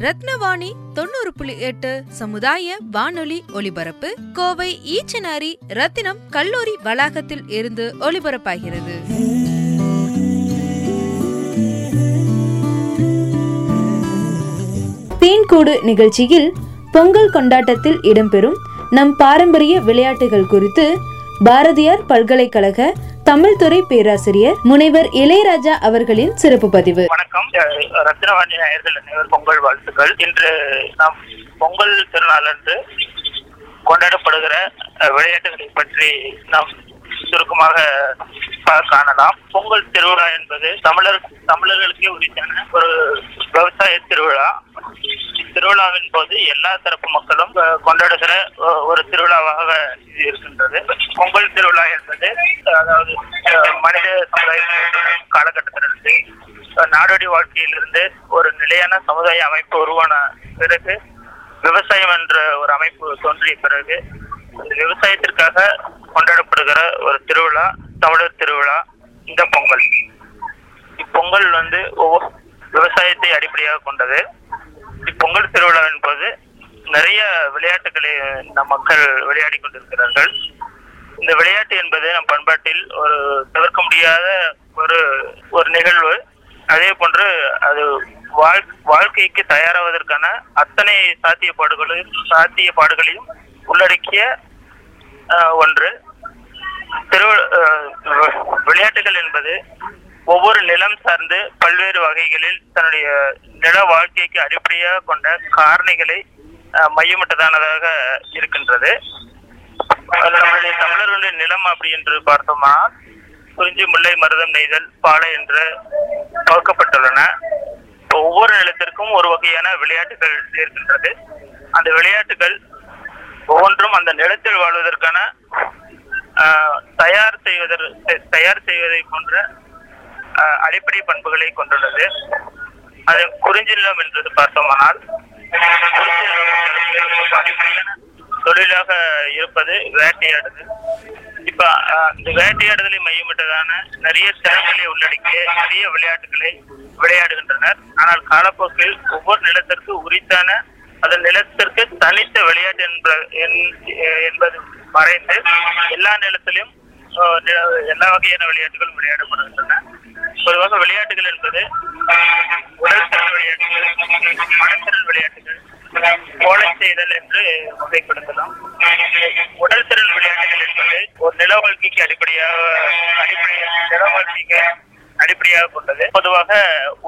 ரத்னவாணி தொண்ணூறு புள்ளி எட்டு சமுதாய வானொலி ஒலிபரப்பு கோவை ஈச்சனாரி ரத்தினம் கல்லூரி வளாகத்தில் இருந்து ஒலிபரப்பாகிறது. தேன்கூடு நிகழ்ச்சியில் பொங்கல் கொண்டாட்டத்தில் இடம்பெறும் நம் பாரம்பரிய விளையாட்டுகள் குறித்து பாரதியார் பல்கலைக்கழக தமிழ்துறை பேராசிரியர் முனைவர் இளையராஜா அவர்களின் சிறப்பு பதிவு. வணக்கம். ரத்னவாணி நேயர்கள் அனைவர் பொங்கல் வாழ்த்துக்கள். இன்று நாம் பொங்கல் திருநாள் அன்று கொண்டாடப்படுகிற விளையாட்டுகளை பற்றி நாம் சுருக்கமாக காணலாம். பொங்கல் திருவிழா என்பது தமிழர் தமிழர்களுக்கே உரித்தான ஒரு விவசாய திருவிழா திருவிழாவின் போது எல்லா தரப்பு மக்களும் கொண்டாடுகிற ஒரு திருவிழாவாக இது இருக்கின்றது. பொங்கல் திருவிழா என்பது அதாவது மனித சமுதாய காலகட்டத்திலிருந்து நாடோடி வாழ்க்கையிலிருந்து ஒரு நிலையான சமுதாய அமைப்பு உருவான பிறகு விவசாயம் என்ற ஒரு அமைப்பு தோன்றிய பிறகு அந்த விவசாயத்திற்காக கொண்டாடப்படுகிற ஒரு திருவிழா தமிழர் திருவிழா இந்த பொங்கல். இப்பொங்கல் வந்து ஒவ்வொரு விவசாயத்தை அடிப்படையாக கொண்டது. இப்பொங்கல் திருவிழாவின் போது நிறைய விளையாட்டுகளை நம் மக்கள் விளையாடி கொண்டிருக்கிறார்கள். இந்த விளையாட்டு என்பது நம் பண்பாட்டில் ஒரு தவிர்க்க முடியாத ஒரு ஒரு நிகழ்வு. அதே போன்று அது வாழ்- வாழ்க்கைக்கு தயாராவதற்கான அத்தனை சாத்தியப்பாடுகளையும் சாத்தியப்பாடுகளையும் உள்ளடக்கிய ஆஹ், ஒன்று. திரு ஆஹ், விளையாட்டுகள் என்பது ஒவ்வொரு நிலம் சார்ந்து பல்வேறு வகைகளில் தன்னுடைய நில வாழ்க்கைக்கு அடிப்படையாக கொண்ட காரணிகளை மையமிட்டதானதாக இருக்கின்றது. அதுல நம்மளுடைய தமிழர்களுடைய நிலம் அப்படி என்று பார்த்தோமா குறிஞ்சி முல்லை மருதம் நெய்தல் பாலை என்று வகுக்கப்பட்டுள்ளன ஒவ்வொரு நிலத்திற்கும் ஒரு வகையான விளையாட்டுகள் இருக்கின்றது அந்த விளையாட்டுகள் ஒவ்வொன்றும் அந்த நிலத்தில் வாழ்வதற்கான தயார் செய்வதற்கு தயார் செய்வதை போன்ற அடிப்படை பண்புகளை கொண்டுள்ளது. அது குறிஞ்சில்லம் என்று பார்த்தோமானால் தொழிலாக இருப்பது வேட்டையாடுதல் இப்ப இந்த வேட்டையாடுதலை மையமிட்டதான நிறைய திறன்களை உள்ளடக்கிய நிறைய விளையாட்டுகளை விளையாடுகின்றனர். ஆனால் காலப்போக்கில் ஒவ்வொரு நிலத்திற்கு உரித்தான அதன் நிலத்திற்கு தனித்த விளையாட்டு என்ப என்- என்பது மறைந்து எல்லா நிலத்திலும் எல்லா வகையான விளையாட்டுகளும் விளையாடப்படுகின்றன. பொதுவாக விளையாட்டுகள் என்பது உடல் திறன் விளையாட்டுகள் மனத்திறன் விளையாட்டுகள் கோலை செய்தல் என்று வகைப்படுத்தலாம். உடல் திறன் விளையாட்டுகள் என்பது ஒரு நில வாழ்க்கைக்கு அடிப்படையாக அடிப்படையாக நில வாழ்க்கைக்கு அடிப்படையாக கொண்டது. பொதுவாக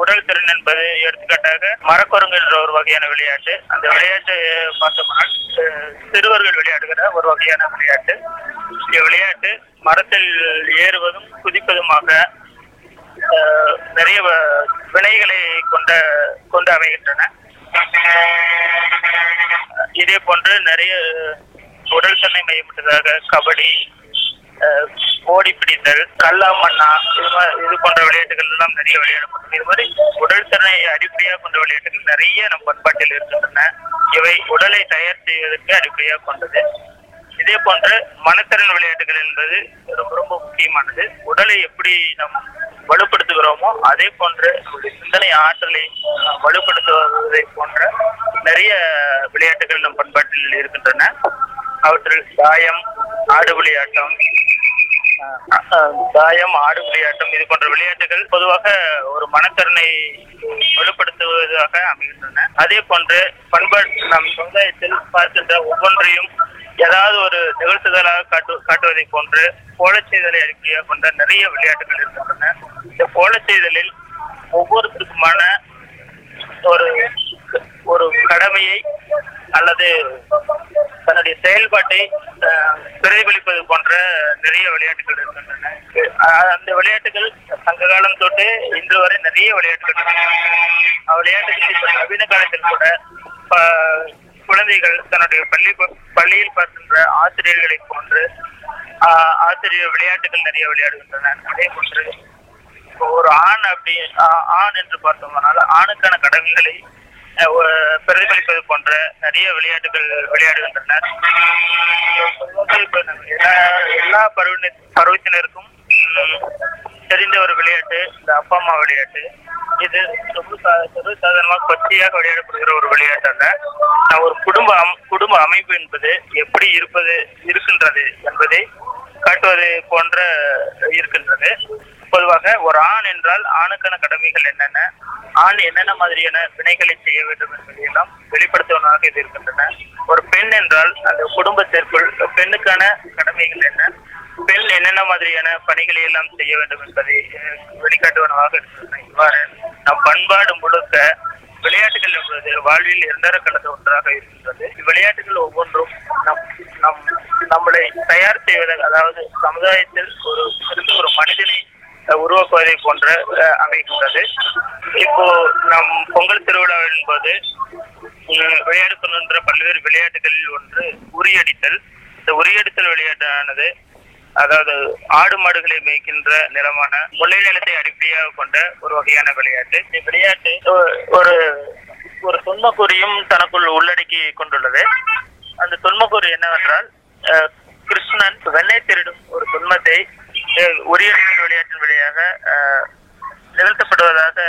உடல் திறன் என்பது எடுத்துக்காட்டாக மரக்குரங்கு என்ற ஒரு வகையான விளையாட்டு. அந்த விளையாட்டு பார்த்தோம்னா சிறுவர்கள் விளையாடுகிற ஒரு வகையான விளையாட்டு. இந்த விளையாட்டு மரத்தில் ஏறுவதும் குதிப்பதுமாக நிறைய வினைகளை கொண்ட கொண்டு அமைகின்றன. இதே போன்று நிறைய உடல் தன்மை மையப்பட்டதாக கபடி அஹ், ஓடி பிடித்தல் கல்லா மண்ணா இது மாதிரி இது போன்ற விளையாட்டுகள் எல்லாம் நிறைய விளையாடப்பட்டது. இது மாதிரி உடல் திறனை அடிப்படையாக கொண்ட விளையாட்டுகள் நிறைய நம் பண்பாட்டில் இருக்கின்றன. இவை உடலை தயார் செய்வதற்கு அடிப்படையாக கொண்டது. இதே போன்ற மனத்திறன் விளையாட்டுகள் என்பது ரொம்ப ரொம்ப முக்கியமானது. உடலை எப்படி நாம் வலுப்படுத்துகிறோமோ அதே போன்று நம்முடைய சிந்தனை ஆற்றலை வலுப்படுத்துவதை போன்ற நிறைய விளையாட்டுகள் நம் பண்பாட்டில் இருக்கின்றன. அவற்றில் தாயம் ஆடு விளையாட்டம் தாயம் ஆடு விளையாட்டம் இது போன்ற விளையாட்டுகள் பொதுவாக ஒரு மனத்திறனை வலுப்படுத்துவதாக அமைகின்றன. அதே போன்று பண்பாட்டு நம் சமுதாயத்தில் பார்க்கின்ற ஒவ்வொன்றையும் ஏதாவது ஒரு நிகழ்த்துதலாக காட்டு காட்டுவதை போன்று கோலச் செய்தலை அடிப்படையாக கொண்ட நிறைய விளையாட்டுகள் இருக்கின்றன. இந்த கோலச் செய்தலில் ஒவ்வொருத்தருக்குமான ஒரு ஒரு கடமையை அல்லது தன்னுடைய செயல்பாட்டை பிரதிபலிப்பது போன்ற நிறைய விளையாட்டுகள் இருக்கின்றன. அந்த விளையாட்டுகள் சங்க காலம் தொட்டு இன்று வரை நிறைய விளையாட்டுகள் விளையாட்டுகள் நவீன காலத்தில் கூட ப- குழந்தைகள் தன்னுடைய பள்ளி பள்ளியில் பார்க்கின்ற ஆசிரியர்களை போன்று ஆஹ், ஆசிரியர் விளையாட்டுகள் நிறைய விளையாடுகின்றன அதே போன்று இப்போ ஒரு ஆண் அப்படி ஆ- ஆண் என்று பார்த்தோம்னால் ஆணுக்கான கடமைகளை பிரதிபலிப்பது போன்ற நிறைய விளையாட்டுகள் விளையாடுகின்றனர். எல்லா எல்லா பருவ பருவத்தினருக்கும் தெரிந்த ஒரு விளையாட்டு இந்த அப்பா அம்மா விளையாட்டு. இது ரொம்ப சாதாரணமாக கொச்சையாக விளையாடப்படுகிற ஒரு விளையாட்டு அல்ல. நான் ஒரு குடும்ப அம்- குடும்ப அமைப்பு என்பது எப்படி இருப்பது இருக்கின்றது என்பதை காட்டுவது போன்ற இருக்கின்றது. பொதுவாக ஒரு ஆண் என்றால் ஆணுக்கான கடமைகள் என்னென்ன ஆண் என்னென்ன மாதிரியான வினைகளை செய்ய வேண்டும் என்பதையெல்லாம் வெளிப்படுத்துவதாக இது இருக்கின்றன. ஒரு பெண் என்றால் அந்த குடும்பத்திற்குள் பெண்ணுக்கான கடமைகள் என்ன பெண் என்னென்ன மாதிரியான பணிகளை எல்லாம் செய்ய வேண்டும் என்பதை அஹ், வெளிக்காட்டுவனவாக இவ்வாறு நம் பண்பாடு முழுக்க விளையாட்டுகள் என்பது வாழ்வில் இரண்டர கலந்த ஒன்றாக இருக்கின்றது. இவ்விளையாட்டுகள் ஒவ்வொன்றும் நம் நம் நம்மளை தயார் செய்வதற்கு அதாவது சமுதாயத்தில் ஒரு சிறந்த ஒரு மனிதனை உருவாக்குவதை போன்ற அமைகின்றது. இப்போ நம் பொங்கல் திருவிழாவின் போது உம், பல்வேறு விளையாட்டுகளில் ஒன்று உரியடித்தல் இந்த உரியடித்தல் விளையாட்டானது அதாவது ஆடு மாடுகளை மேய்க்கின்ற நிலமான முல்லை நிலத்தை அடிப்படையாக கொண்ட ஒரு வகையான விளையாட்டு. இந்த விளையாட்டு ஒரு ஒரு தொன்மக்குறியும் தனக்குள் உள்ளடக்கி கொண்டுள்ளது. அந்த தொன்மக்குறி என்னவென்றால் கிருஷ்ணன் வெண்ணெய் திருடும் ஒரு தொன்மத்தை அஹ், விளையாட்டின் வழியாக நிகழ்த்தப்படுவதாக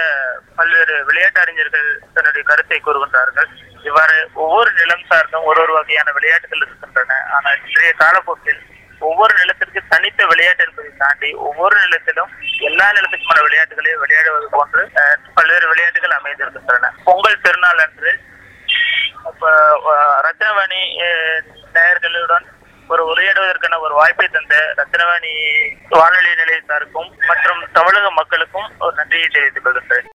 பல்வேறு விளையாட்டு அறிஞர்கள் தன்னுடைய கருத்தை கூறுகின்றார்கள். இவ்வாறு ஒவ்வொரு நிலம் சார்ந்தும் ஒரு ஒரு வகையான விளையாட்டுகள் இருக்கின்றன. ஆனால் இன்றைய காலப்போக்கில் ஒவ்வொரு நிலத்திற்கு தனித்த விளையாட்டு என்பதை தாண்டி ஒவ்வொரு நிலத்திலும் எல்லா நிலத்துக்குமான விளையாட்டுகளை விளையாடுவது போன்று அஹ், பல்வேறு விளையாட்டுகள் அமைந்திருக்கின்றன. பொங்கல் திருநாள் அன்று அப்ப ரத்னவாணி நேயர்களுடன் ஒரு உரையாடுவதற்கான ஒரு வாய்ப்பை தந்த ரத்னவாணி வானொலி நிலையத்தாருக்கும் மற்றும் தமிழக மக்களுக்கும் ஒரு நன்றியை தெரிவித்துக் கொள்கின்றேன்.